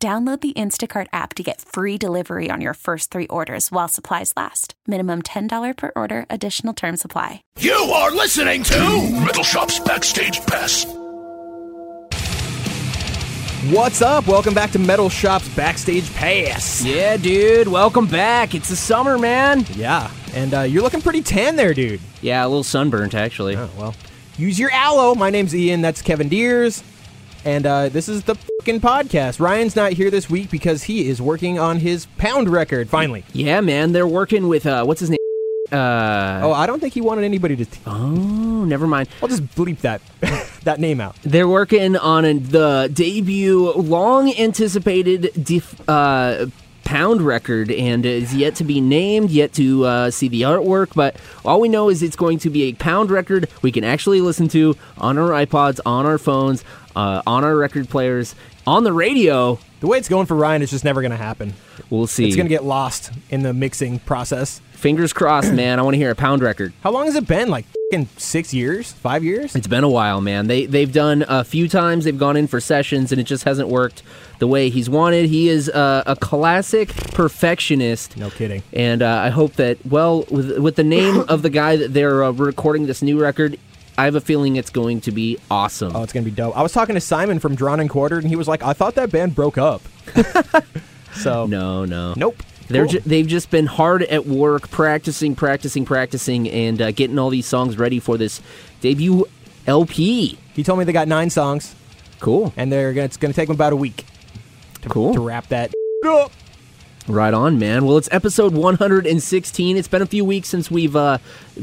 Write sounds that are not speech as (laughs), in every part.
Download the Instacart app to get free delivery on your first three orders while supplies last. Minimum $10 per order, additional term supply. You are listening to Metal Shop's Backstage Pass. What's up? Welcome back to Metal Shop's Backstage Pass. Yeah, dude, welcome back. It's the summer, man. Yeah, and uh, you're looking pretty tan there, dude. Yeah, a little sunburnt, actually. Oh, well. Use your aloe. My name's Ian. That's Kevin Deers. And uh, this is the fucking podcast. Ryan's not here this week because he is working on his pound record, finally. Yeah, man, they're working with, uh, what's his name? Uh, Oh, I don't think he wanted anybody to. T- oh, never mind. I'll just bleep that (laughs) that name out. They're working on a, the debut, long anticipated def, uh, pound record, and is yet to be named, yet to uh, see the artwork. But all we know is it's going to be a pound record we can actually listen to on our iPods, on our phones, uh, on our record players, on the radio. The way it's going for Ryan is just never going to happen. We'll see. It's going to get lost in the mixing process. Fingers crossed, man. I want to hear a pound record. How long has it been? Like fucking six years? Five years? It's been a while, man. They they've done a few times. They've gone in for sessions, and it just hasn't worked the way he's wanted. He is uh, a classic perfectionist. No kidding. And uh, I hope that well, with with the name of the guy that they're uh, recording this new record, I have a feeling it's going to be awesome. Oh, it's going to be dope. I was talking to Simon from Drawn and Quartered, and he was like, I thought that band broke up. (laughs) so, no, no, nope. They're Cool. ju- they've just been hard at work, practicing, practicing, practicing, and uh, getting all these songs ready for this debut LP. He told me they got nine songs, Cool, and they're gonna, it's going to take them about a week to, cool. to wrap that (laughs) up. Right on, man. Well, it's episode 116. It's been a few weeks since we've uh,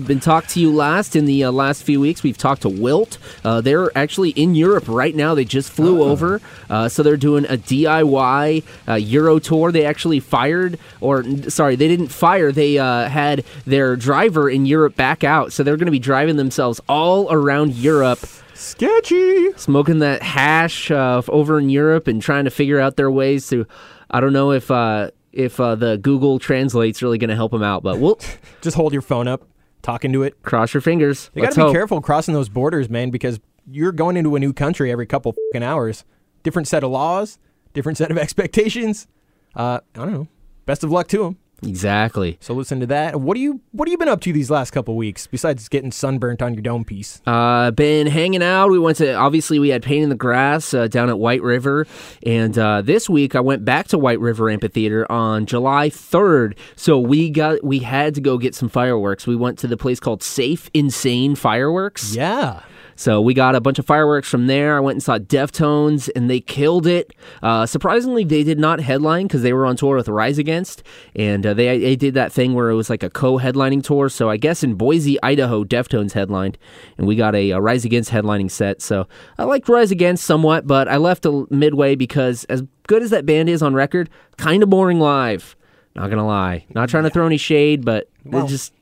been talked to you last. In the uh, last few weeks, we've talked to Wilt. Uh, they're actually in Europe right now. They just flew over, uh, so they're doing a DIY uh, Euro tour. They actually fired, or sorry, they didn't fire. They uh, had their driver in Europe back out, so they're going to be driving themselves all around Europe Sketchy. smoking that hash uh, over in Europe and trying to figure out their ways to. I don't know if uh, if uh, the Google Translate's really going to help them out, but we'll (laughs) Just hold your phone up, talk into it. cross your fingers. You got to be hope. careful crossing those borders, man, because you're going into a new country every couple fucking hours. Different set of laws, different set of (laughs) expectations. Uh, I don't know. Best of luck to them. Exactly. So listen to that. What do you What have you been up to these last couple weeks besides getting sunburnt on your dome piece? Uh, been hanging out. We went to obviously we had Pain in the Grass uh, down at White River, and uh, this week I went back to White River Amphitheater on July third. So we got we had to go get some fireworks. We went to the place called Safe Insane Fireworks. Yeah. So we got a bunch of fireworks from there. I went and saw Deftones, and they killed it. Uh, surprisingly, they did not headline because they were on tour with Rise Against, and uh, they they did that thing where it was like a co-headlining tour. So I guess in Boise, Idaho, Deftones headlined, and we got a, a Rise Against headlining set. So I liked Rise Against somewhat, but I left a, midway because as good as that band is on record, kind of boring live. Not gonna lie. Not trying to throw any shade, but Well. it just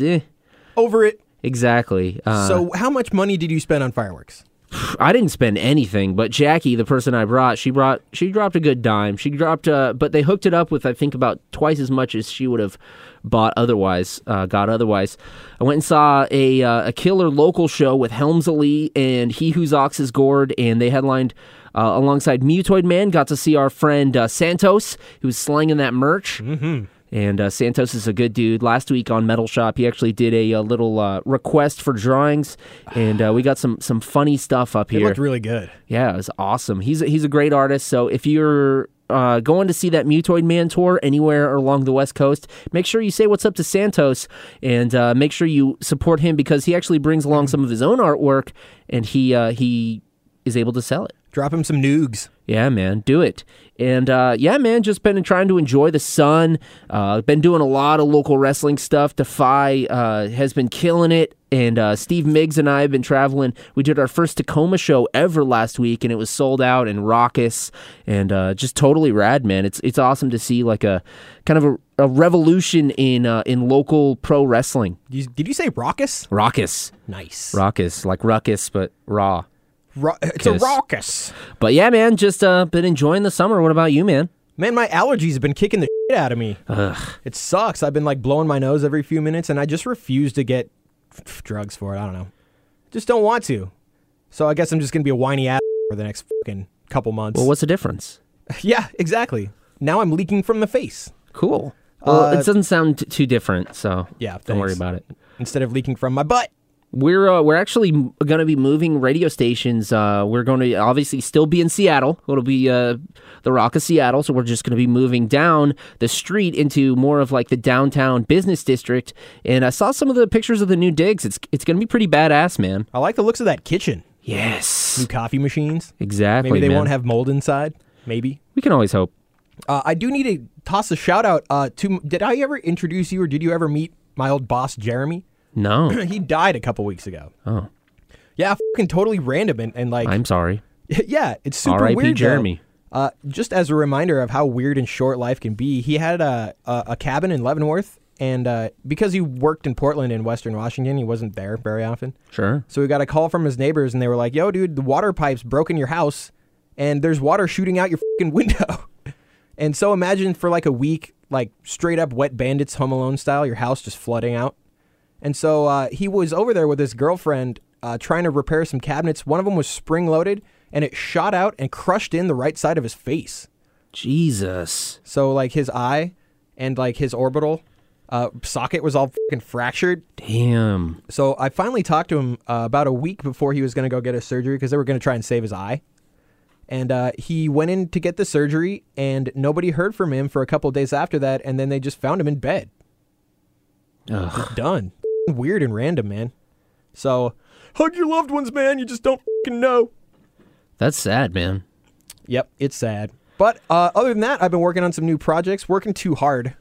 eh, Over it. Exactly. Uh, so, how much money did you spend on fireworks? (sighs) I didn't spend anything, but Jackie, the person I brought, she brought she dropped a good dime. She dropped, uh, but they hooked it up with I think about twice as much as she would have bought otherwise. Uh, got otherwise. I went and saw a uh, a killer local show with Helmsley and He Whose Ox is Gored, and they headlined. Uh, alongside Mutoid Man, got to see our friend uh, Santos, who was slanging that merch. Mm-hmm. And uh, Santos is a good dude. Last week on Metal Shop, he actually did a, uh little uh, request for drawings, and uh, we got some some funny stuff up It here. looked really good. Yeah, it was awesome. He's a, he's a great artist. So if you're uh, going to see that Mutoid Man tour anywhere along the West Coast, make sure you say what's up to Santos and uh, make sure you support him because he actually brings along some of his own artwork and he uh, he is able to sell it. Drop him some noogs. Yeah, man, do it. And uh, yeah, man, just been trying to enjoy the sun. Uh, been doing a lot of local wrestling stuff. Defy uh, has been killing it. And uh, Steve Miggs and I have been traveling. We did our first Tacoma show ever last week, and it was sold out and raucous and uh, just totally rad, man. It's it's awesome to see like a kind of a, a revolution in uh, in local pro wrestling. You, did you say raucous? Raucous, Nice. raucous, like ruckus, but raw. Ra- it's a raucous. But yeah, man, just uh, been enjoying the summer. What about you, man? Man, my allergies have been kicking the shit out of me. Ugh. It sucks. I've been like blowing my nose every few minutes, and I just refuse to get f- drugs for it. I don't know. Just don't want to. So I guess I'm just gonna be a whiny ass (laughs) for the next fucking couple months. Well, what's the difference? (laughs) yeah, exactly. Now I'm leaking from the face. Cool. Well, Uh, it doesn't sound t- too different, so Yeah, don't worry about it. Instead of leaking from my butt. We're uh, we're actually going to be moving radio stations. Uh, we're going to obviously still be in Seattle. It'll be uh, the Rock of Seattle. So we're just going to be moving down the street into more of like the downtown business district. And I saw some of the pictures of the new digs. It's it's going to be pretty badass, man. I like the looks of that kitchen. Yes, New coffee machines. exactly. Maybe they man. won't have mold inside. Maybe. We can always hope. Uh, I do need to toss a shout out uh, to. Did I ever introduce you, or did you ever meet my old boss, Jeremy? No. (clears throat) he died a couple weeks ago. Oh, Yeah, fucking totally random and, and like I'm sorry. (laughs) yeah, it's super R.I.P. weird. Jeremy. Uh, just as a reminder of how weird and short life can be, he had a a, a cabin in Leavenworth, and uh, because he worked in Portland and Western Washington, he wasn't there very often. Sure. So he got a call from his neighbors, and they were like, "Yo, dude, the water pipes broke in your house, and there's water shooting out your fucking (laughs) window." and so imagine for like a week, like straight up wet bandits, Home Alone style, your house just flooding out. And so uh, he was over there with his girlfriend uh, trying to repair some cabinets. One of them was spring loaded, and it shot out and crushed in the right side of his face. Jesus. So like his eye and like his orbital uh, socket was all fucking fractured. Damn. So I finally talked to him uh, about a week before he was going to go get his surgery because they were going to try and save his eye. And uh, he went in to get the surgery, and nobody heard from him for a couple days after that. And then they just found him in bed, Ugh. done. Weird and random, man. So hug your loved ones, man. You just don't know. That's sad, man. Yep, it's sad. But uh, other than that, I've been working on some new projects. Working too hard.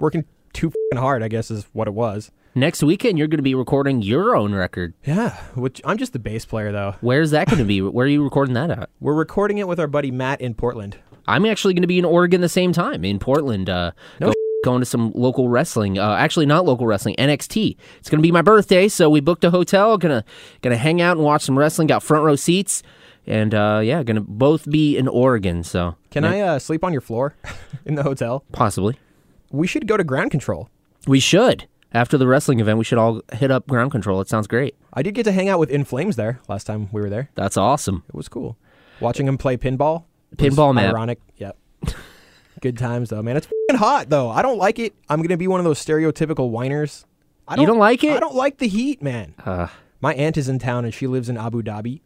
Working too hard, I guess, is what it was. Next weekend, you're going to be recording your own record. Yeah, which I'm just the bass player though. Where's that going to be? Where are you recording that at? We're recording it with our buddy Matt in Portland. I'm actually going to be in Oregon the same time in Portland. Uh, No going to some local wrestling. Uh, actually, not local wrestling. NXT. It's going to be my birthday, so we booked a hotel. Gonna gonna hang out and watch some wrestling. Got front row seats, and uh, yeah, gonna both be in Oregon. So Can I uh, sleep on your floor (laughs) in the hotel? possibly We should go to Ground Kontrol. we should after the wrestling event. We should all hit up Ground Kontrol. It sounds great. I did get to hang out with In Flames there last time we were there. That's awesome. It was cool. Watching him play pinball. Pinball map. Ironic. Yep. (laughs) Good times though, man. It's fing hot though. I don't like it. I'm gonna be one of those stereotypical whiners. I You don't like it? I don't like the heat, man. Uh, My aunt is in town and she lives in Abu Dhabi,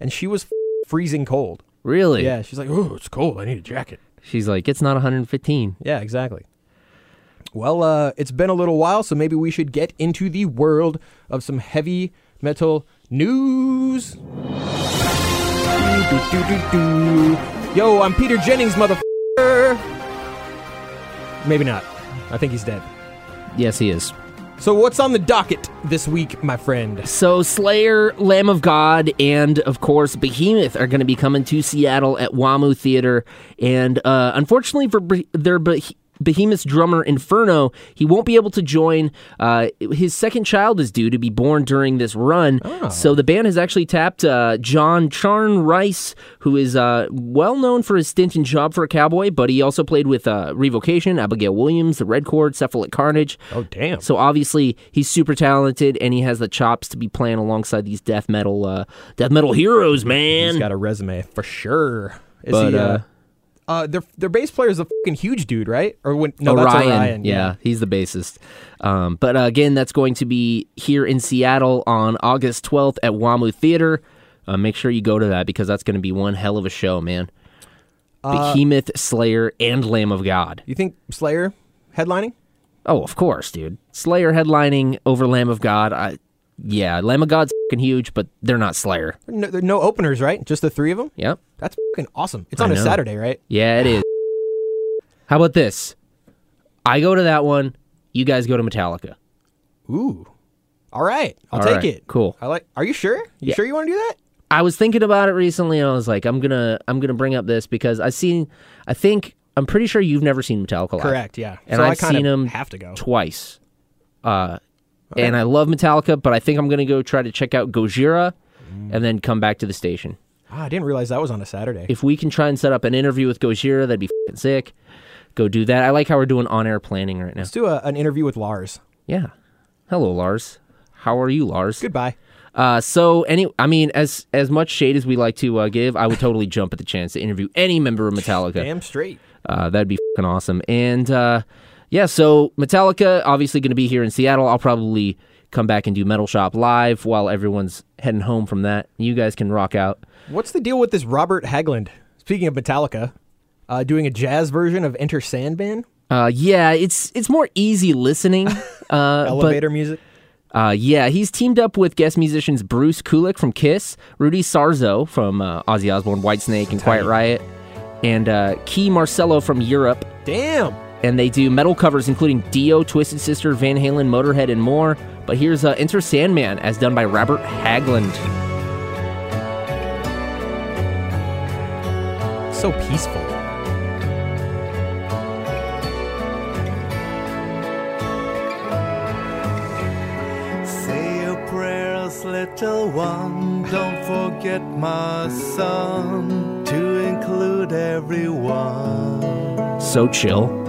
and she was freezing cold. really? Yeah, she's like, "Oh, it's cold. I need a jacket." She's like, it's not 115. Yeah, exactly. Well, uh, it's been a little while, so maybe we should get into the world of some heavy metal news. Yo, I'm Peter Jennings, motherfucker. Maybe not. I think he's dead. Yes, he is. So, what's on the docket this week, my friend? So Slayer, Lamb of God, and of course Behemoth are going to be coming to Seattle at WAMU Theater. And uh, unfortunately for Be- their Beh- Behemoth's drummer Inferno, he won't be able to join. Uh, his second child is due to be born during this run. So the band has actually tapped uh, John Charn Rice, who is uh, well known for his stint in Job for a Cowboy, but he also played with uh, Revocation, Abigail Williams, The Red Chord, Cephalic Carnage. Oh, damn. So obviously he's super talented and he has the chops to be playing alongside these death metal uh, death metal heroes, man. He's got a resume for sure. Is But, he, uh, their, their bass player is a fucking huge dude, right? Or when, no, that's Orion, Orion. yeah, he's the bassist. Um, but uh, again, that's going to be here in Seattle on August 12th at WAMU Theater. Uh, make sure you go to that because that's going to be one hell of a show, man. Uh, Behemoth, Slayer, and Lamb of God. You think Slayer headlining? Oh, of course, dude. Slayer headlining over Lamb of God. I, yeah, Lamb of God's fucking huge, but they're not Slayer. No, no openers, right? Just the three of them. Yep. That's fucking awesome. It's on a know. Saturday, right? Yeah, it is. How about this? I go to that one. You guys go to Metallica. Ooh. All right, I'll All take right, it. cool. I like. Are you sure? You Yeah. sure you want to do that? I was thinking about it recently, and I was like, I'm gonna, I'm gonna bring up this because I seen, I think, I'm pretty sure you've never seen Metallica live. Correct. Yeah. And so I've I seen them have to go. twice. Uh, and I love Metallica, but I think I'm gonna go try to check out Gojira, Mm. and then come back to the station. Ah, I didn't realize that was on a Saturday. If we can try and set up an interview with Gojira, that'd be sick. Go do that. I like how we're doing on-air planning right now. Let's do a, an interview with Lars. Yeah. Hello, Lars. How are you, Lars? Goodbye. Uh, so any, I mean, as as much shade as we like to uh, give, I would totally jump at the chance to interview any member of Metallica. Damn straight. Uh, that'd be fucking awesome. And uh, yeah, so Metallica obviously going to be here in Seattle. I'll probably come back and do Metal Shop live while everyone's heading home from that. You guys can rock out. What's the deal with this Robert Hagland? Speaking of Metallica, uh, doing a jazz version of Enter Sandman Uh, yeah, it's it's more easy listening. (laughs) Uh, elevator music. Uh, yeah, he's teamed up with guest musicians Bruce Kulick from Kiss, Rudy Sarzo from uh, Ozzy Osbourne, Whitesnake, and Quiet Riot, and uh, Kee Marcello from Europe. Damn. And they do metal covers including Dio, Twisted Sister, Van Halen, Motorhead, and more. But here's uh, Enter Sandman, as done by Robert Hagland. So peaceful. Say your prayers, little one. Don't forget my son to include everyone. So chill.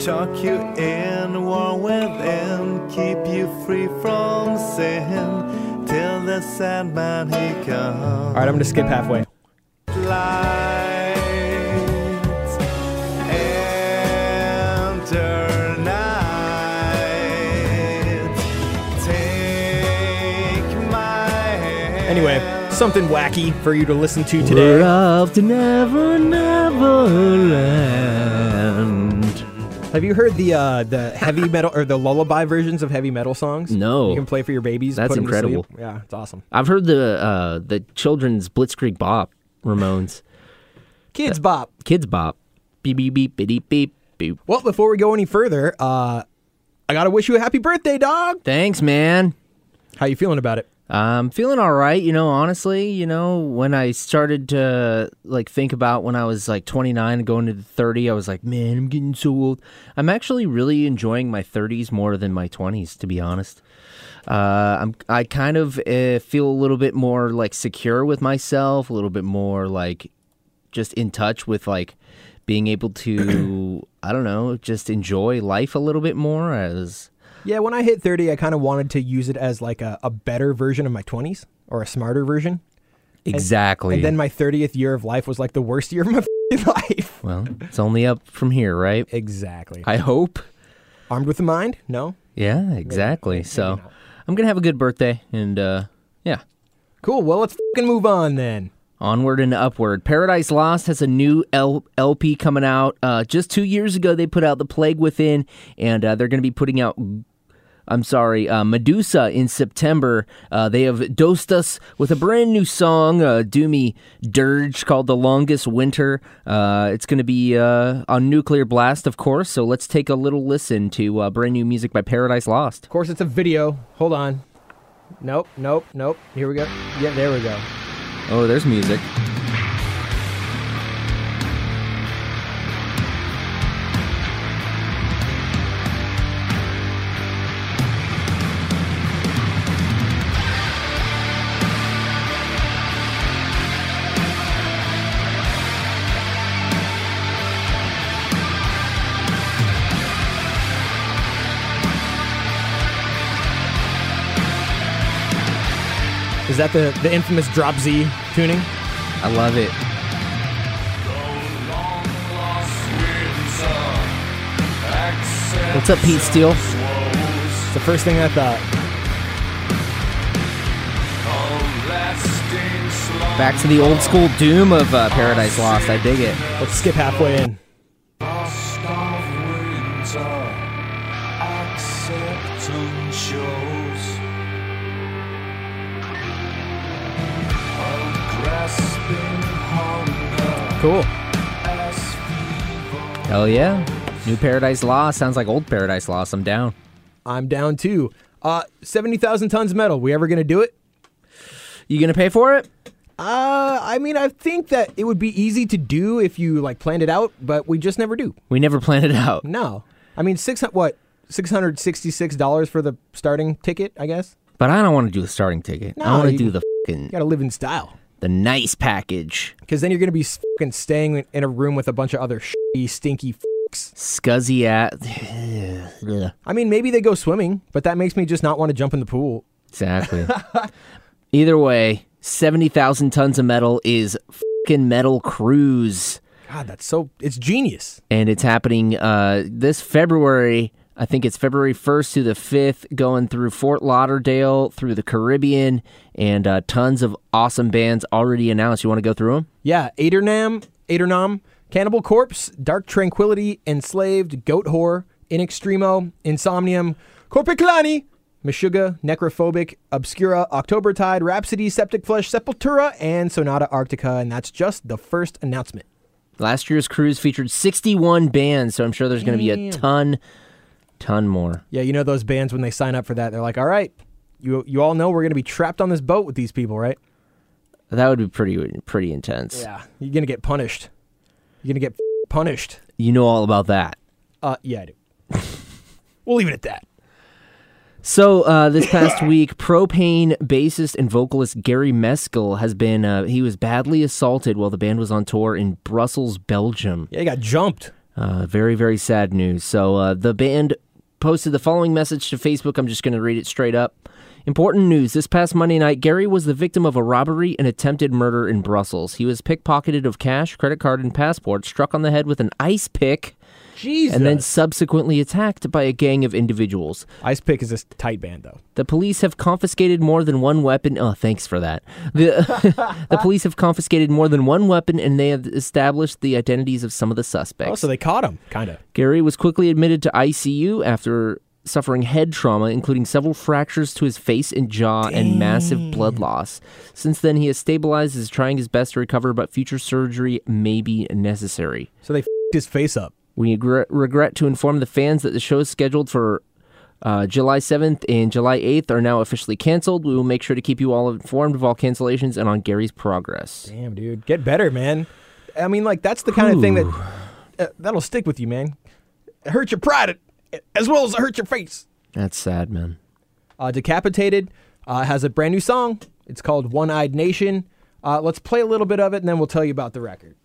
Tuck you in, warm within, keep you free from sin till the Sandman he comes. All right, I'm gonna skip halfway. Lights enter night. Take my hand. Anyway, something wacky for you to listen to today. We're off to Never Never Land. Have you heard the uh, the heavy metal or the lullaby versions of heavy metal songs? No. You can play for your babies. That's put 'em to sleep. incredible. Yeah, it's awesome. I've heard the uh, the children's Blitzkrieg Bop, Ramones. (laughs) Kidz Bop. Kidz Bop. Beep, beep, beep, beep, beep, beep. Well, before we go any further, uh, I gotta wish you a happy birthday, dog. Thanks, man. How you feeling about it? I'm feeling all right, you know, honestly, you know, when I started to like think about when I was like 29 going to 30, I was like, man, I'm getting so old. I'm actually really enjoying my 30s more than my 20s, to be honest. Uh, I'm I kind of uh, feel a little bit more like secure with myself, a little bit more like just in touch with like being able to (clears throat) I don't know, just enjoy life a little bit more as Yeah, when I hit 30, I kind of wanted to use it as like a, a better version of my 20s or a smarter version. exactly. And then my 30th year of life was like the worst year of my (laughs) life. well, it's only up from here, right? Exactly. I hope. Armed with the mind? No. Yeah, exactly. so I'm gonna have a good birthday, and uh, yeah, Cool. Well, let's fucking move on then. onward and upward. Paradise Lost has a new L- LP coming out. Uh, just two years ago, they put out The Plague Within, and uh, they're gonna be putting out. I'm sorry, uh, Medusa in September. Uh, they have dosed us with a brand new song, uh, Doomy Dirge, called The Longest Winter. Uh, it's going to be uh, on Nuclear Blast, of course, so let's take a little listen to uh, brand new music by Paradise Lost. Of course, it's a video. Hold on. Nope, nope, nope. Here we go. Yeah, there we go. Oh, there's music. That the, the infamous drop Z tuning? I love it. What's up, Pete Steele? It's the first thing I thought. Back to the old school doom of uh, Paradise Lost. I dig it. Let's skip halfway in. Cool. Hell yeah. New Paradise Lost sounds like old Paradise Lost. I'm down. I'm down too. Uh, 70,000 tons of metal. We ever going to do it? You gonna pay for it? Uh, I mean, I think that it would be easy to do if you like planned it out, but we just never do. We never planned it out. No. I mean, six what? $666 for the starting ticket, I guess. But I don't want to do the starting ticket. I No, want to do the fucking You got to live in style. The nice package. Because then you're going to be fucking staying in a room with a bunch of other shitty, stinky fucks. Scuzzy at (sighs) I mean, maybe they go swimming, but that makes me just not want to jump in the pool. Exactly. (laughs) Either way, 70,000 tons of metal is fucking metal cruise. God, that's so. It's genius. And it's happening uh, this February. I think it's February 1st to the 5th, going through Fort Lauderdale, through the Caribbean, and uh, tons of awesome bands already announced. You want to go through them? Yeah, Adernam, Adernam, Cannibal Corpse, Dark Tranquillity, Enslaved, Goatwhore, In Extremo, Insomnium, Korpiklaani, Meshuggah, Necrophobic, Obscura, October Tide, Rhapsody, Septicflesh, Sepultura, and Sonata Arctica, and that's just the first announcement. Last year's cruise featured 61 bands, so I'm sure there's going to be a ton, ton more. Yeah, you know those bands when they sign up for that, they're like, "All right, you you all know we're gonna be trapped on this boat with these people, right? That would be pretty, pretty intense. Yeah, you're gonna get punished. You're gonna get (laughs) punished. You know all about that. Uh, yeah, I do. (laughs) we'll leave it at that. So uh, this past (laughs) week, Pro-Pain bassist and vocalist Gary Meskil has been uh, he was badly assaulted while the band was on tour in Brussels, Belgium. Yeah, he got jumped. Uh, very very sad news. So uh, the band posted the following message to Facebook. I'm just going to read it straight up. Important news. This past Monday night, Gary was the victim of a robbery and attempted murder in Brussels. He was pickpocketed of cash, credit card, and passport, struck on the head with an ice pick, Jesus. and then subsequently attacked by a gang of individuals. Ice Pick is a tight band, though. The police have confiscated more than one weapon. Oh, thanks for that. The, (laughs) the police have confiscated more than one weapon and they have established the identities of some of the suspects. Oh, so they caught him, kind of. Gary was quickly admitted to ICU after suffering head trauma, including several fractures to his face and jaw and massive blood loss. Since then, he has stabilized, is trying his best to recover, but future surgery may be necessary. So they f- his face up. We regret, regret to inform the fans that the shows scheduled for uh, July 7th and July 8th are now officially canceled. We will make sure to keep you all informed of all cancellations and on Gary's progress. Damn, dude, get better, man. I mean, like that's the kind of thing that uh, that'll stick with you, man. It hurts your pride as well as it hurts your face. That's sad, man. Uh, Decapitated uh, has a brand new song. It's called One Eyed Nation. Uh, let's play a little bit of it, and then we'll tell you about the record.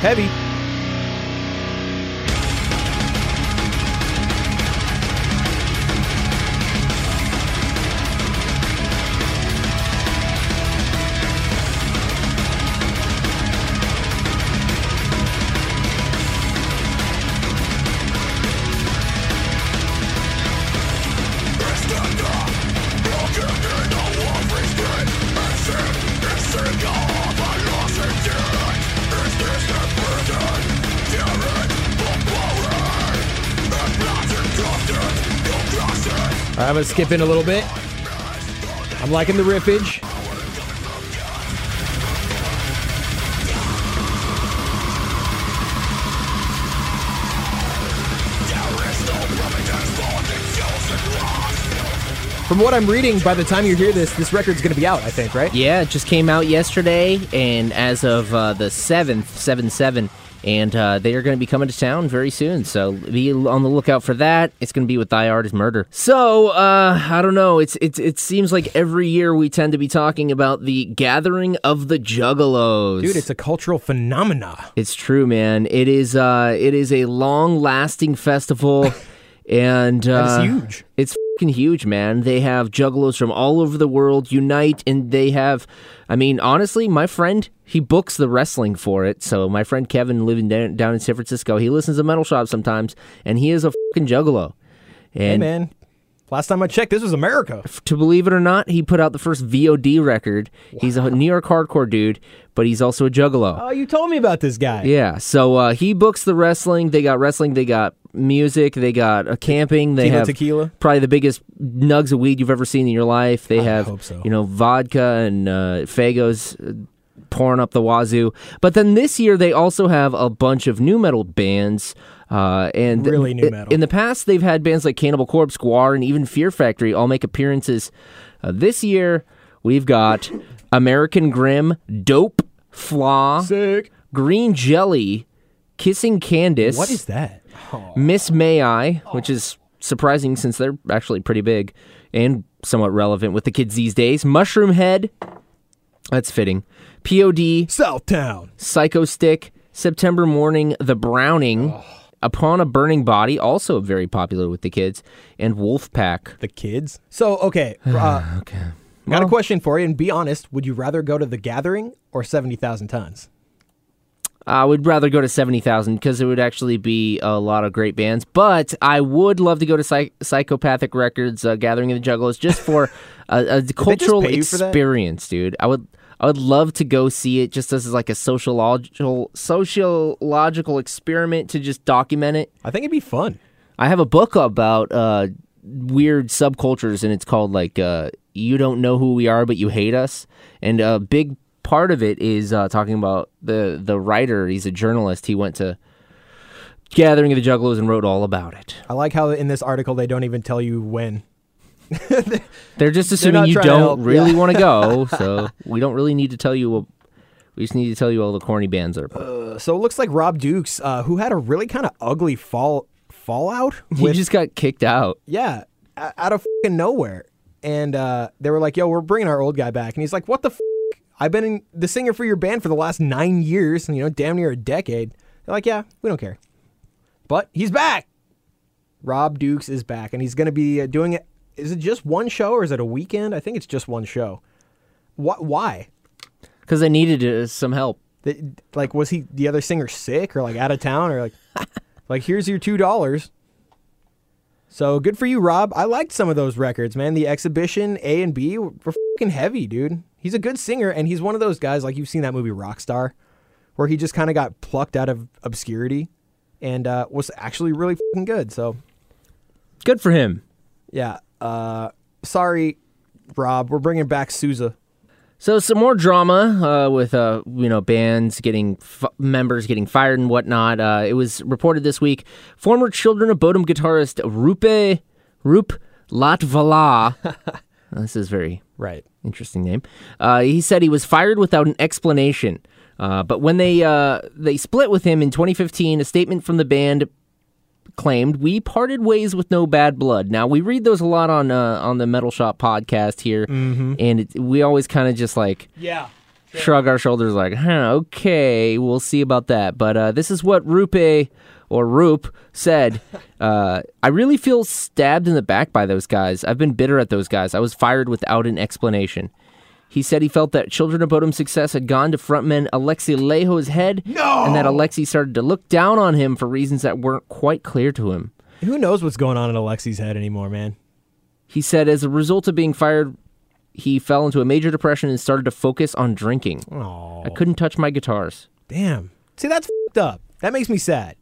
Heavy. Gonna skip in a little bit. I'm liking the riffage. From what I'm reading, by the time you hear this, this record's gonna be out. I think, right? Yeah, it just came out yesterday, and as of uh, the 7th, 7 7, and uh, they are going to be coming to town very soon. So be on the lookout for that. It's going to be with Thy Art is Murder. So, uh, I don't know. It's, it's It seems like every year we tend to be talking about the gathering of the Juggalos. Dude, it's a cultural phenomena. It's true, man. It is. Uh, it is a long-lasting festival, (laughs) and uh, is huge. It's fucking huge, man. They have juggalos from all over the world unite, and they have. I mean, honestly, my friend he books the wrestling for it. So my friend Kevin, living down, down in San Francisco, he listens to Metal Shop sometimes, and he is a fucking juggalo. Hey, man, Last time I checked, this was America. To believe it or not, he put out the first VOD record. He's a New York hardcore dude, but he's also a juggalo. Oh, you told me about this guy. Yeah, so uh, he books the wrestling. They got wrestling. They got music. They got a camping. They Tila have tequila? probably the biggest nugs of weed you've ever seen in your life. They I have so. you know vodka and uh, Faygos uh, pouring up the wazoo. But then this year they also have a bunch of new metal bands. Uh, and Really new metal. In the past, they've had bands like Cannibal Corpse, Gwar, and even Fear Factory all make appearances. Uh, this year, we've got American Grim, Dope, Flaw, Sick. Green Jelly, Kissing Candace. What is that? Miss May I, which is surprising since they're actually pretty big and somewhat relevant with the kids these days. Mushroomhead, that's fitting. POD, Southtown. Psychostick, September Mourning, The Browning, Upon a Burning Body, also very popular with the kids, and Wolfpack. The kids. So, okay. (sighs) Uh, Okay. got a question for you, and be honest. Would you rather go to the Gathering or seventy thousand tons? I would rather go to 70,000 because it would actually be a lot of great bands. But I would love to go to Psych- Psychopathic Records, uh, Gathering of the Juggalos, just for (laughs) a, a cultural pay you for that? experience, dude. I would. I would love to go see it just as like a sociological sociological experiment to just document it. I think it'd be fun. I have a book about uh, weird subcultures, and it's called like uh, "You Don't Know Who We Are, But You Hate Us." And a big part of it is uh, talking about the the writer. He's a journalist. He went to Gathering of the Juggalos and wrote all about it. I like how in this article they don't even tell you when. (laughs) They're just assuming not you don't really yeah. want to go, (laughs) so we don't really need to tell you. We just need to tell you all the corny bands that are. playing. So it looks like Rob Dukes, uh, who had a really kind of ugly fall fallout (laughs) he just got kicked out. yeah out of fucking nowhere, and uh, they were like, "Yo, we're bringing our old guy back," and he's like, "What the? F- I've been in, the singer for your band for the last nine years, you know, damn near a decade." They're like, "Yeah, we don't care," but he's back. Rob Dukes is back, and he's going to be uh, doing it. Is it just one show or is it a weekend? I think it's just one show. What? Why? Because they needed uh, some help. The- like was he the other singer sick or like out of town or like (laughs) like here's your two dollars so good for you rob i liked some of those records man the exhibition a and b were fucking heavy dude he's a good singer and he's one of those guys like you've seen that movie rockstar where he just kind of got plucked out of obscurity and uh, was actually really fucking good so Good for him. yeah uh, sorry rob we're bringing back souza So some more drama uh, with uh, you know bands getting f- members getting fired and whatnot. Uh, it was reported this week. Former Children of Bodom guitarist Rupe Rup Latvala. (laughs) this is very right interesting name. Uh, he said he was fired without an explanation. Uh, but when they uh, they split with him in 2015, a statement from the band claimed we parted ways with no bad blood. Now we read those a lot on uh, on the Metal Shop podcast here, and it, we always kind of just like yeah shrug our shoulders, like, huh, okay, we'll see about that. But uh, this is what Rupe or Roop said. (laughs) Uh, I really feel stabbed in the back by those guys. I've been bitter at those guys. I was fired without an explanation. He said he felt that Children of Bodom's success had gone to frontman Alexi Laiho's head, and that Alexi started to look down on him for reasons that weren't quite clear to him. who knows what's going on in alexi's head anymore man He said as a result of being fired, he fell into a major depression and started to focus on drinking. oh I couldn't touch my guitars. Damn. See, that's fed up. That makes me sad.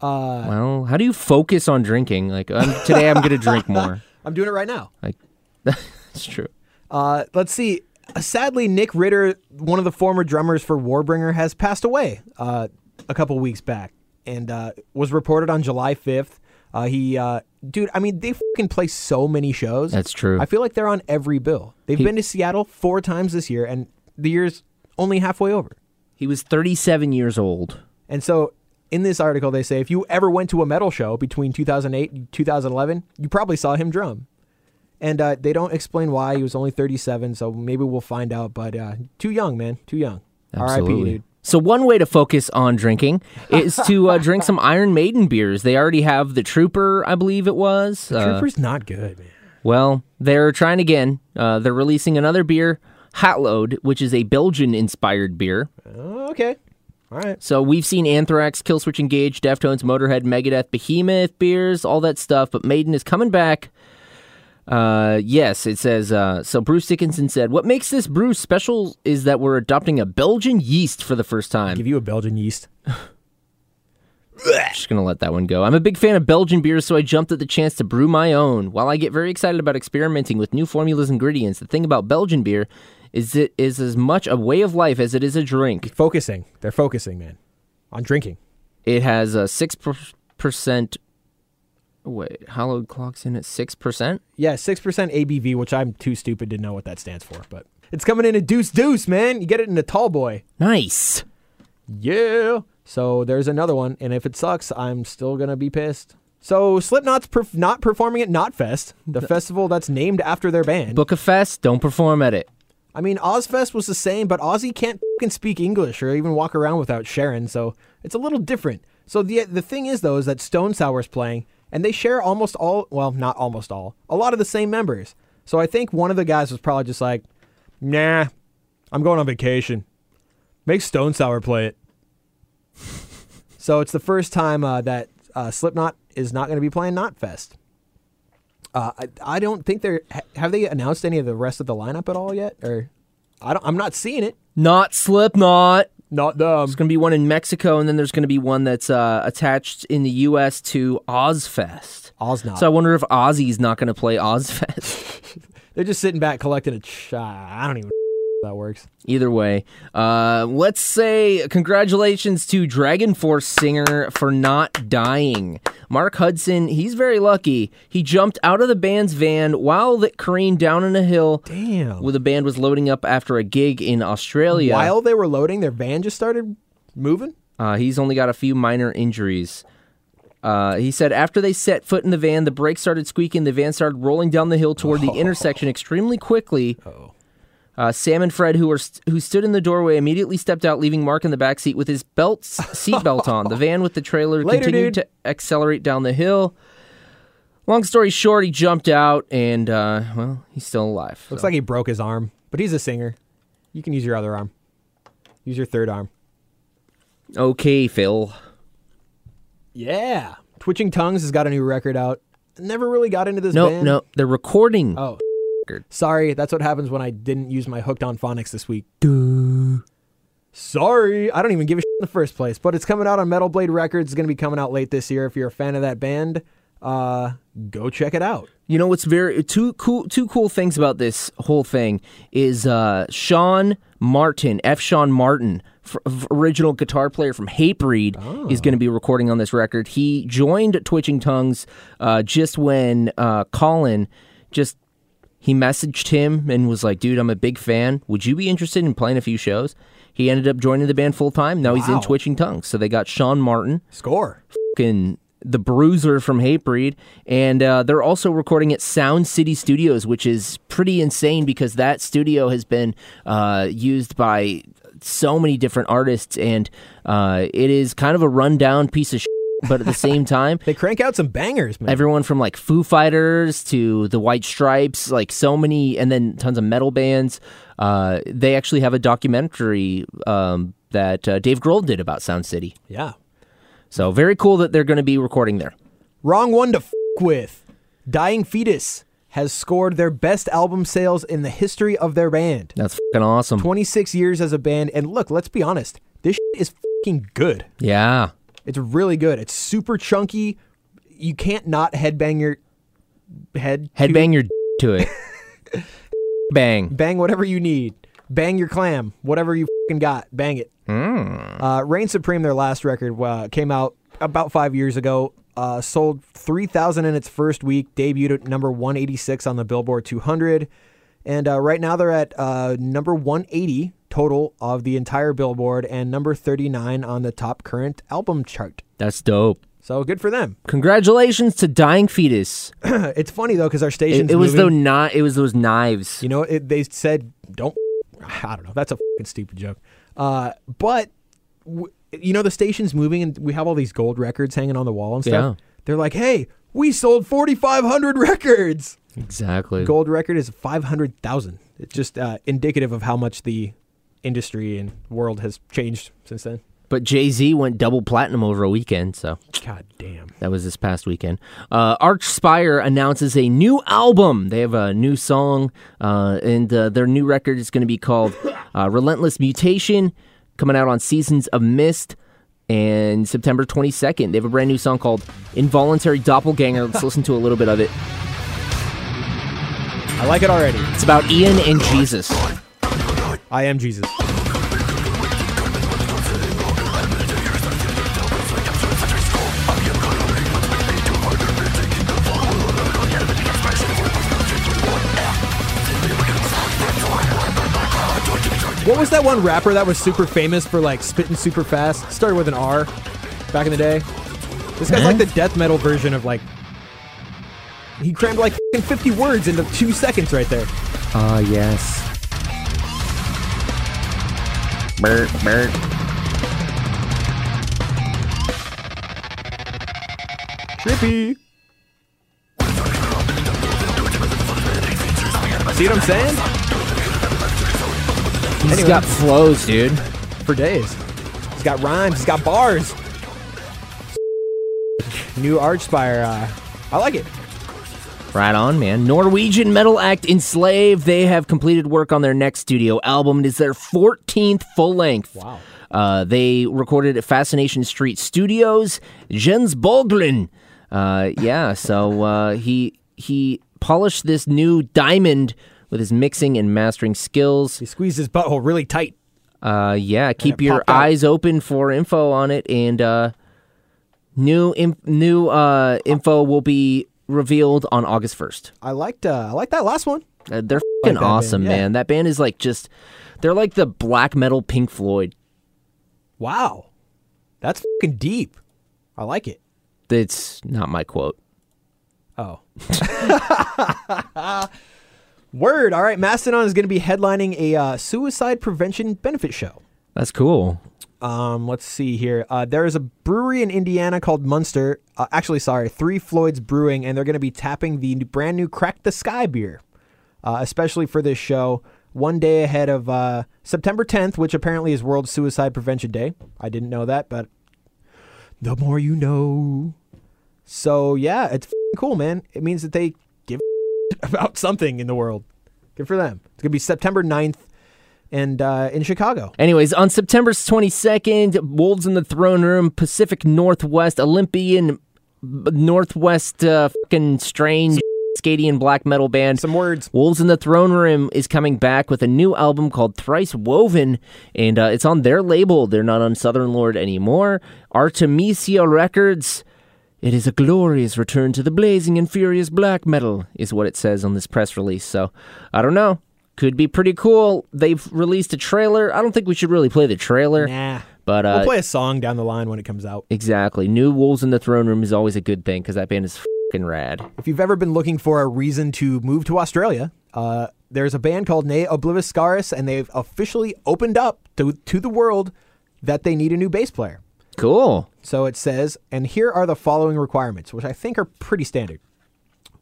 Uh, Well, how do you focus on drinking? Like um, today, I'm gonna drink (laughs) more. I'm doing it right now. Like (laughs) that's true. Uh, let's see. Uh, sadly, Nick Ritter, one of the former drummers for Warbringer, has passed away uh, a couple weeks back, and uh, was reported on July 5th. Uh, he, uh, dude, I mean, they fucking play so many shows. That's true. I feel like they're on every bill. They've He- been to Seattle four times this year, and the year's only halfway over. He was 37 years old. And so in this article, they say if you ever went to a metal show between 2008 and 2011, you probably saw him drum. And uh, they don't explain why he was only 37, so maybe we'll find out. But uh, too young, man, too young. R.I.P. Dude. So one way to focus on drinking (laughs) is to uh, drink some Iron Maiden beers. They already have the Trooper, I believe it was. Uh, Trooper's not good, man. Well, they're trying again. Uh, they're releasing another beer, Hallowed, which is a Belgian-inspired beer. Oh, okay, all right. So we've seen Anthrax, Killswitch Engage, Deftones, Motorhead, Megadeth, Behemoth beers, all that stuff. But Maiden is coming back Uh, yes, it says. Uh, so Bruce Dickinson said, "What makes this brew special is that we're adopting a Belgian yeast for the first time." Give you a Belgian yeast. (laughs) Just gonna let that one go. I'm a big fan of Belgian beers, so I jumped at the chance to brew my own. While I get very excited about experimenting with new formulas and ingredients, the thing about Belgian beer is it is as much a way of life as it is a drink. Focusing. They're focusing, man, on drinking. It has a six percent. Wait, Hallowed clocks in at six percent. Yeah, six percent ABV, which I'm too stupid to know what that stands for, but it's coming in a deuce deuce, man. You get it in a tall boy. Nice. Yeah. So there's another one, and if it sucks, I'm still gonna be pissed. So Slipknot's perf- not performing at Knotfest, the festival that's named after their band. Book a fest. Don't perform at it. I mean, Ozzfest was the same, but Ozzy can't fucking speak English or even walk around without Sharon, so it's a little different. So the the thing is though is that Stone Sour's playing, and they share almost all, well, not almost all, a lot of the same members. So I think one of the guys was probably just like, "Nah, I'm going on vacation. Make Stone Sour play it." (laughs) so it's the first time uh, that uh, Slipknot is not going to be playing Knotfest. Uh, I, I don't think they're. ha- Have they announced any of the rest of the lineup at all yet? Or I don't. I'm not seeing it. Not Slipknot. Not. There's going to be one in Mexico, and then there's going to be one that's uh, attached in the U.S. to Ozzfest. Oznot. So I wonder if Ozzy's not going to play Ozzfest. (laughs) They're just sitting back collecting a. Ch- I don't even that works. Either way, uh, let's say congratulations to DragonForce singer for not dying. Mark Hudson, he's very lucky. He jumped out of the band's van while it careened down in a hill. Damn. Where the band was loading up after a gig in Australia. While they were loading, their van just started moving. Uh, he's only got a few minor injuries. Uh, he said after they set foot in the van, the brakes started squeaking. The van started rolling down the hill toward the (laughs) intersection extremely quickly. Uh, Sam and Fred, who were st- who stood in the doorway, immediately stepped out, leaving Mark in the back seat with his belt (laughs) seatbelt on. The van with the trailer Later, continued dude. to accelerate down the hill. Long story short, he jumped out, and uh, well, he's still alive. Looks so. like he broke his arm, but he's a singer. You can use your other arm. Use your third arm. okay, Phil. Yeah. Twitching Tongues has got a new record out. Never really got into this No, band. no, they're recording. Oh. Sorry, that's what happens when I didn't use my Hooked on Phonics this week. Sorry, I don't even give a shit in the first place. But it's coming out on Metal Blade Records. It's going to be coming out late this year. If you're a fan of that band, uh, go check it out. You know what's very two cool two cool things about this whole thing is uh, Sean Martin, F. Sean Martin, f- original guitar player from Hatebreed, is going to be recording on this record. He joined Twitching Tongues uh, just when uh, Colin just he messaged him and was like, "Dude, I'm a big fan. Would you be interested in playing a few shows?" He ended up joining the band full time. Now he's in Wow. Twitching Tongues. So they got Sean Martin, Score. fucking the Bruiser from Hatebreed, and uh, they're also recording at Sound City Studios, which is pretty insane because that studio has been uh, used by so many different artists, and uh, it is kind of a rundown piece of shit, but at the same time. (laughs) They crank out some bangers, man. Everyone from like Foo Fighters to the White Stripes, like so many, and then tons of metal bands. Uh, they actually have a documentary um, that uh, Dave Grohl did about Sound City. yeah. So very cool that they're going to be recording there. Wrong one to f- with. Dying Fetus has scored their best album sales in the history of their band. That's fucking awesome. 26 years as a band. And look, let's be honest. This shit is fucking good. Yeah. It's really good. It's super chunky. You can't not headbang your head. to- Headbang your d- to it. (laughs) Bang. Bang whatever you need. Bang your clam. Whatever you fucking got. Bang it. Uh, Reign Supreme, their last record, uh, came out about five years ago. Uh, sold 3,000 in its first week. Debuted at number 186 on the Billboard 200. And uh, right now they're at uh, number 180 total of the entire Billboard and number 39 on the top current album chart. That's dope. So good for them. (clears throat) Congratulations to Dying Fetus. it's funny though because our It, it was though moving. not. It was those knives. You know, it, they said don't. I don't know. That's a fucking stupid joke. Uh, but w- you know, the station's moving, and we have all these gold records hanging on the wall and stuff. Yeah. They're like, "Hey, we sold forty five hundred records." Exactly. Gold record is five hundred thousand. It's just uh, indicative of how much the industry and world has changed since then. But Jay Z went double platinum over a weekend, so God damn. that was this past weekend. Uh, Archspire announces a new album. They have a new song, uh, and uh, their new record is going to be called uh, Relentless Mutation, coming out on Seasons of Mist. And September 22nd, they have a brand new song called Involuntary Doppelganger. Let's listen to a little bit of it. I like it already. It's about Ian and Jesus. I am Jesus. What was that one rapper that was super famous for like spitting super fast? Started with an R back in the day. This guy's like the death metal version of like. He crammed like 50 words into two seconds right there. Ah, yes. Bert, Bert. Trippy. See what I'm saying? He's Anyway. got flows, dude. For days. He's got rhymes. He's got bars. New Archspire. Uh, I like it. Right on, man. Norwegian metal act Enslaved. They have completed work on their next studio album. It is their 14th full length. Wow. Uh, they recorded at Fascination Street Studios. Jens Bogren. Uh, yeah, so uh, he he polished this new diamond with his mixing and mastering skills. He squeezed his butthole really tight. Uh, yeah, keep your popped out. eyes open for info on it, and uh, new new uh, info will be revealed on August first. I liked. Uh, I liked that last one. Uh, they're Like fucking that band, awesome, yeah. man. That band is like just they're like the black metal Pink Floyd. Wow. That's fucking deep. I like it. It's not my quote. Oh. (laughs) Word. All right. Mastodon is going to be headlining a uh, suicide prevention benefit show. That's cool. Um, let's see here. Uh, there is a brewery in Indiana called Munster. Uh, actually, sorry, Three Floyds Brewing, and they're going to be tapping the brand new Crack the Skye beer, uh, especially for this show. One day ahead of uh, September 10th, which apparently is World Suicide Prevention Day. I didn't know that, but the more you know. So yeah, it's cool, man. It means that they give (laughs) about something in the world. Good for them. It's gonna be September 9th, and uh, in Chicago. Anyways, on September 22nd, Wolves in the Throne Room, Pacific Northwest, Olympian Northwest, uh, fucking strange Scadian black metal band. Some words. Wolves in the Throne Room is coming back with a new album called Thrice Woven, and uh, it's on their label. They're not on Southern Lord anymore. Artemisia Records. It is a glorious return to the blazing and furious black metal, is what it says on this press release. So, I don't know. Could be pretty cool. They've released a trailer. I don't think we should really play the trailer. Nah. But uh, we'll play a song down the line when it comes out. exactly. New Wolves in the Throne Room is always a good thing because that band is fucking rad. If you've ever been looking for a reason to move to Australia, uh, there's a band called Ne Obliviscaris, and they've officially opened up to, to the world that they need a new bass player. Cool. So it says, and here are the following requirements, which I think are pretty standard.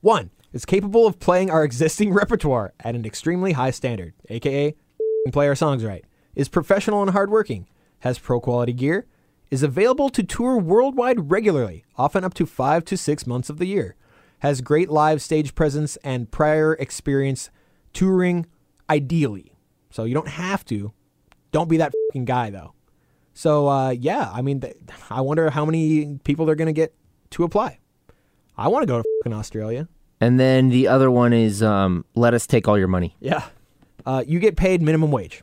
One, is capable of playing our existing (laughs) repertoire at an extremely high standard, aka (laughs) play our songs right, is professional and hardworking, has pro quality gear, is available to tour worldwide regularly, often up to five to six months of the year, has great live stage presence and prior experience touring ideally. So you don't have to. Don't be that fucking (laughs) guy though. So uh, yeah, I mean, th- I wonder how many people they're gonna get to apply. I want to go to fucking Australia. And then the other one is um, let us take all your money, Yeah, uh, you get paid minimum wage.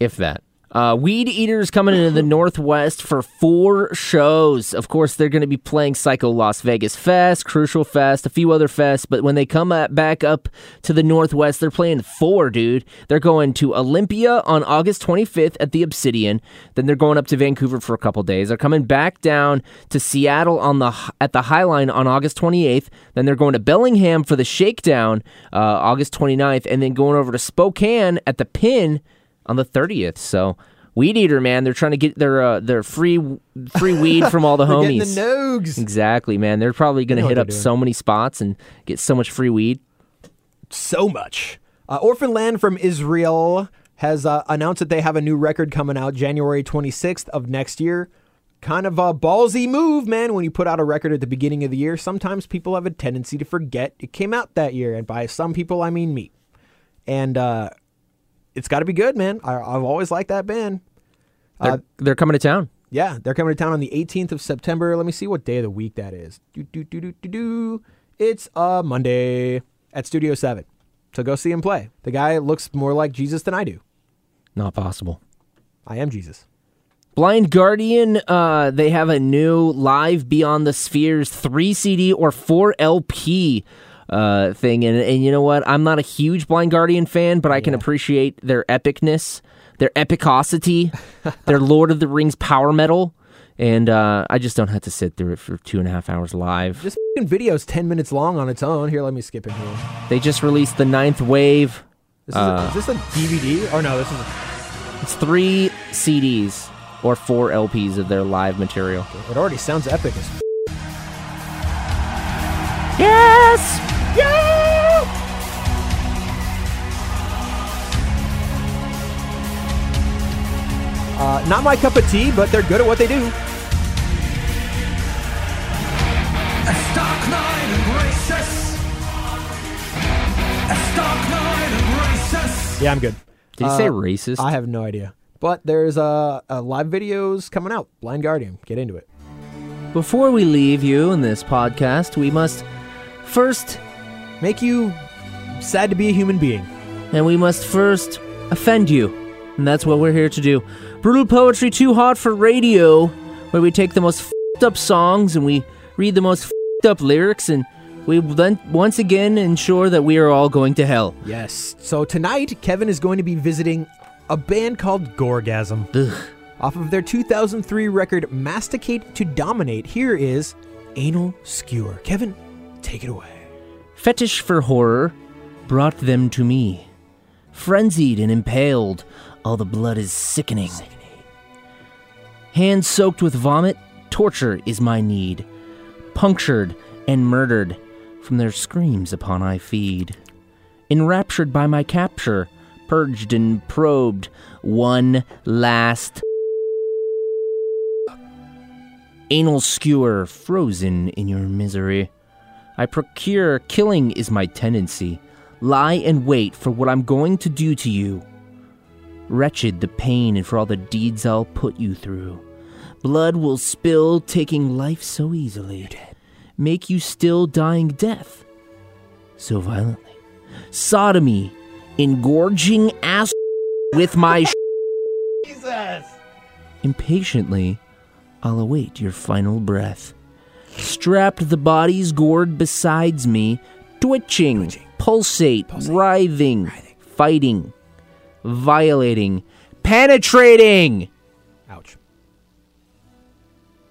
if that. Uh, Weedeaters coming into the (laughs) Northwest for four shows. Of course, they're going to be playing Psycho Las Vegas Fest, Crucial Fest, a few other fests. But when they come at, back up to the Northwest, they're playing four, dude. They're going to Olympia on August 25th at the Obsidian. Then they're going up to Vancouver for a couple days. They're coming back down to Seattle on the at the Highline on August 28th. Then they're going to Bellingham for the Shakedown uh, August 29th, and then going over to Spokane at the Pin on the 30th. So Weedeater, man, they're trying to get their uh, their free free weed from all the (laughs) homies. the nogs. Exactly, man. They're probably going to hit up doing. so many spots and get so much free weed. so much. Uh, Orphan Land from Israel has uh, announced that they have a new record coming out January 26th of next year. Kind of a ballsy move, man. When you put out a record at the beginning of the year, sometimes people have a tendency to forget it came out that year, and by some people I mean me. And uh, it's got to be good, man. I, I've always liked that band. They're, they're coming to town. Yeah, they're coming to town on the 18th of September. Let me see what day of the week that is. Do, do, do, do, do, do. It's a Monday at Studio 7. So go see him play. The guy looks more like Jesus than I do. Not possible. I am Jesus. Blind Guardian, uh, they have a new live Beyond the Spheres 3 CD or 4 LP uh, thing. And, and you know what? I'm not a huge Blind Guardian fan, but I can appreciate their epicness, their epicosity, (laughs) their Lord of the Rings power metal. And uh, I just don't have to sit through it for two and a half hours live. This fing video's 10 minutes long on its own. Here, let me skip it here. They just released the ninth wave. This is, a, is this a DVD? Or no, this is a, It's three CDs or four LPs of their live material. it already sounds epic as Yes! Uh, Not my cup of tea, but they're good at what they do. A dark night embraces. A dark night embraces. Yeah, I'm good. Did you say Uh, racist? I have no idea. But there's uh, uh, live videos coming out. Blind Guardian. Get into it. Before we leave you in this podcast, we must first, Make you sad to be a human being. and we must first offend you. And that's what we're here to do. Brutal Poetry Too Hot for Radio, where we take the most fed up songs and we read the most fed up lyrics, and we then once again ensure that we are all going to hell. Yes. So tonight, Kevin is going to be visiting a band called Gorgasm. Ugh. Off of their 2003 record Masticate to Dominate, here is Anal Skewer. Kevin, take it away. Fetish for horror brought them to me. Frenzied and impaled, all the blood is sickening. Hands soaked with vomit, torture is my need. Punctured and murdered, from their screams upon I feed. Enraptured by my capture, purged and probed, one last anal skewer frozen in your misery. I procure killing is my tendency. Lie and wait for what I'm going to do to you. Wretched the pain and for all the deeds I'll put you through. Blood will spill, taking life so easily. Make you still dying death so violently. Sodomy, engorging ass with my (laughs) Jesus. Impatiently, I'll await your final breath. Strapped the body's gourd besides me, twitching, pulsate, writhing, fighting, violating, penetrating, Ouch.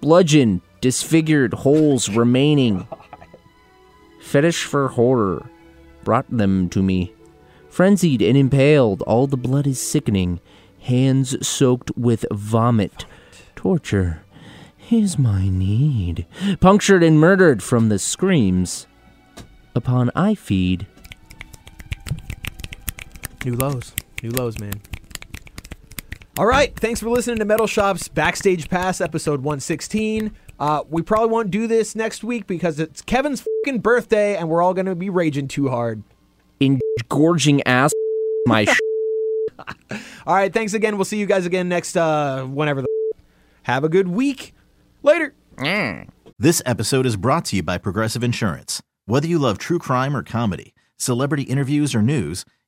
bludgeon, disfigured, holes remaining. Fetish for horror brought them to me. Frenzied and impaled, all the blood is sickening, hands soaked with vomit. Torture is my need. Punctured and murdered from the screams. Upon I feed, New lows. New lows, man. All right. Thanks for listening to Metal Shop's Backstage Pass, episode 116. Uh, we probably won't do this next week because it's Kevin's fucking birthday and we're all going to be raging too hard. engorging ass my (laughs) sh- All right. Thanks again. We'll see you guys again next, uh, whenever the. Have a good week. Later. This episode is brought to you by Progressive Insurance. Whether you love true crime or comedy, celebrity interviews or news,